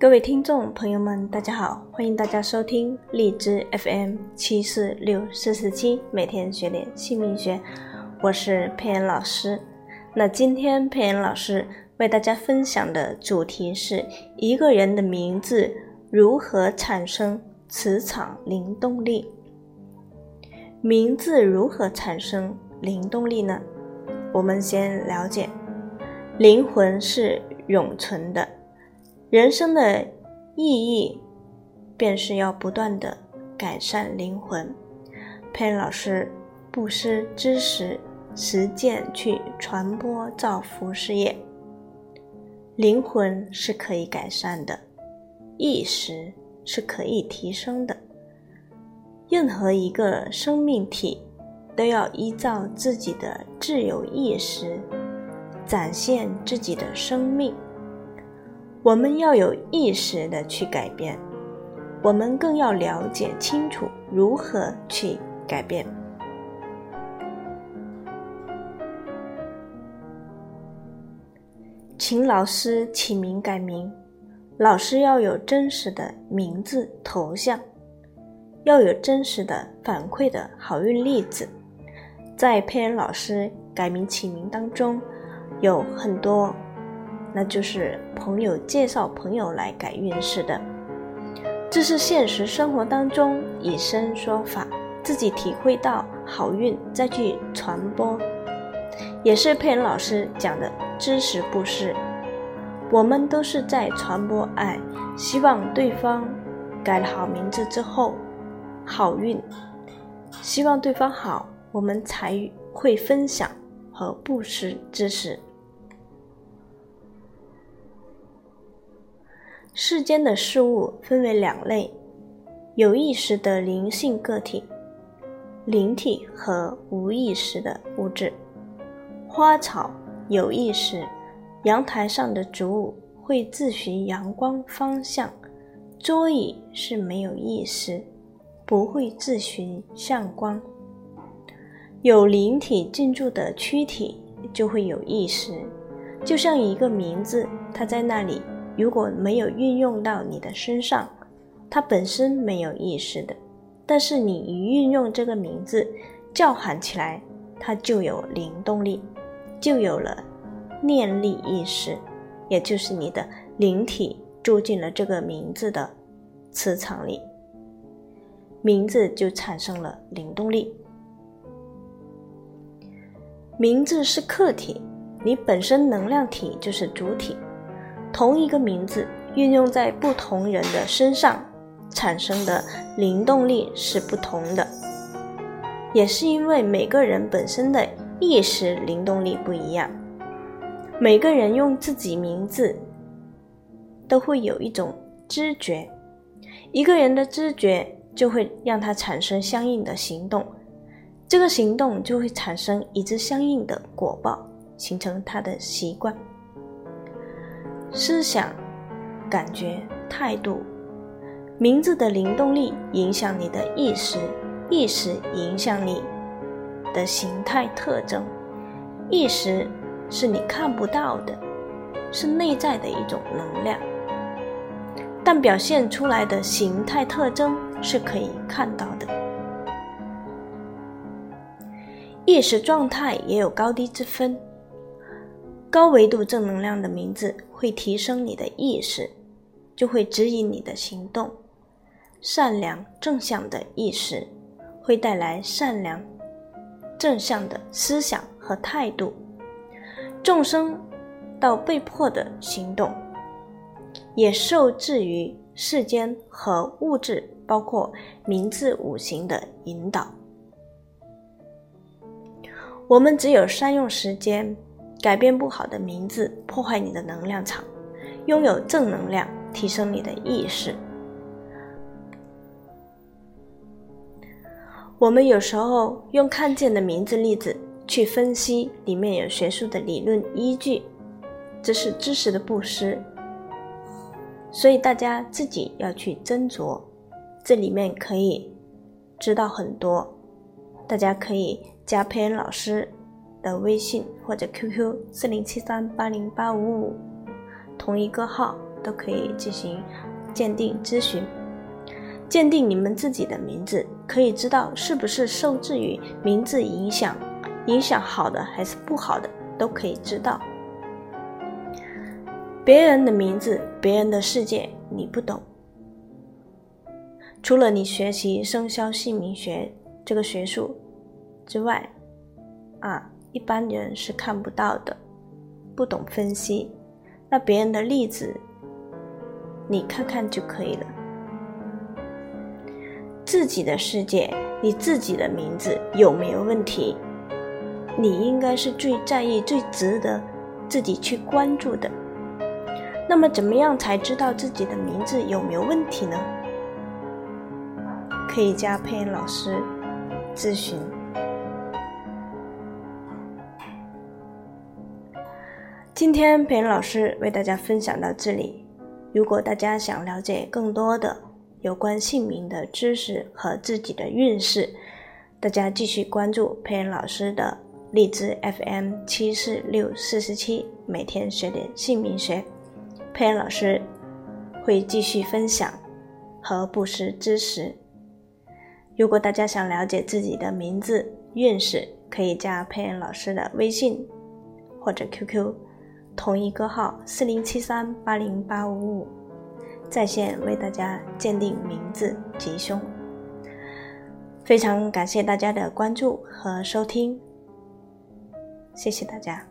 各位听众朋友们，大家好，欢迎大家收听荔枝 FM 七四六四四七，每天学点姓名学，我是佩妍老师。那今天佩妍老师为大家分享的主题是一个人的名字如何产生磁场灵动力。名字如何产生灵动力呢？我们先了解，灵魂是永存的。人生的意义，便是要不断的改善灵魂。佩恩老师不失知识、实践去传播造福事业。灵魂是可以改善的，意识是可以提升的。任何一个生命体，都要依照自己的自由意识，展现自己的生命。我们要有意识的去改变，我们更要了解清楚如何去改变。请老师起名改名，老师要有真实的名字头像，要有真实的反馈的好运例子。在佩恩老师改名起名当中，有很多。那就是朋友介绍朋友来改运势的，这是现实生活当中以身说法，自己体会到好运再去传播，也是佩恩老师讲的知识布施。我们都是在传播爱，希望对方改了好名字之后好运，希望对方好，我们才会分享和布施知识。世间的事物分为两类：有意识的灵性个体、灵体和无意识的物质。花草有意识，阳台上的植物会自寻阳光方向；桌椅是没有意识，不会自寻向光。有灵体进驻的躯体就会有意识，就像一个名字，它在那里。如果没有运用到你的身上，它本身没有意识的。但是你一运用这个名字叫喊起来，它就有灵动力，就有了念力意识，也就是你的灵体住进了这个名字的磁场里，名字就产生了灵动力。名字是客体，你本身能量体就是主体。同一个名字运用在不同人的身上，产生的灵动力是不同的，也是因为每个人本身的意识灵动力不一样。每个人用自己名字都会有一种知觉，一个人的知觉就会让他产生相应的行动，这个行动就会产生一致相应的果报，形成他的习惯。思想、感觉、态度，名字的灵动力影响你的意识，意识影响你的形态特征。意识是你看不到的，是内在的一种能量，但表现出来的形态特征是可以看到的。意识状态也有高低之分。高维度正能量的名字会提升你的意识，就会指引你的行动。善良正向的意识会带来善良正向的思想和态度。众生到被迫的行动，也受制于世间和物质，包括名字五行的引导。我们只有善用时间。改变不好的名字，破坏你的能量场；拥有正能量，提升你的意识。我们有时候用看见的名字例子去分析，里面有学术的理论依据，这是知识的布施。所以大家自己要去斟酌，这里面可以知道很多。大家可以加佩恩老师。的微信或者 QQ 四零七三八零八五五，同一个号都可以进行鉴定咨询。鉴定你们自己的名字，可以知道是不是受制于名字影响，影响好的还是不好的，都可以知道。别人的名字，别人的世界，你不懂。除了你学习生肖姓名学这个学术之外，啊，一般人是看不到的，不懂分析。那别人的例子，你看看就可以了。自己的世界，你自己的名字有没有问题？你应该是最在意、最值得自己去关注的。那么，怎么样才知道自己的名字有没有问题呢？可以加配音老师咨询。今天配音老师为大家分享到这里。如果大家想了解更多的，有关姓名的知识和自己的运势，大家继续关注佩恩老师的荔枝 FM 七四六四十七，每天学点姓名学，佩恩老师会继续分享和布施知识。如果大家想了解自己的名字运势，可以加佩恩老师的微信或者 QQ，同一个号四零七三八零八五五。在线为大家鉴定名字吉凶，非常感谢大家的关注和收听，谢谢大家。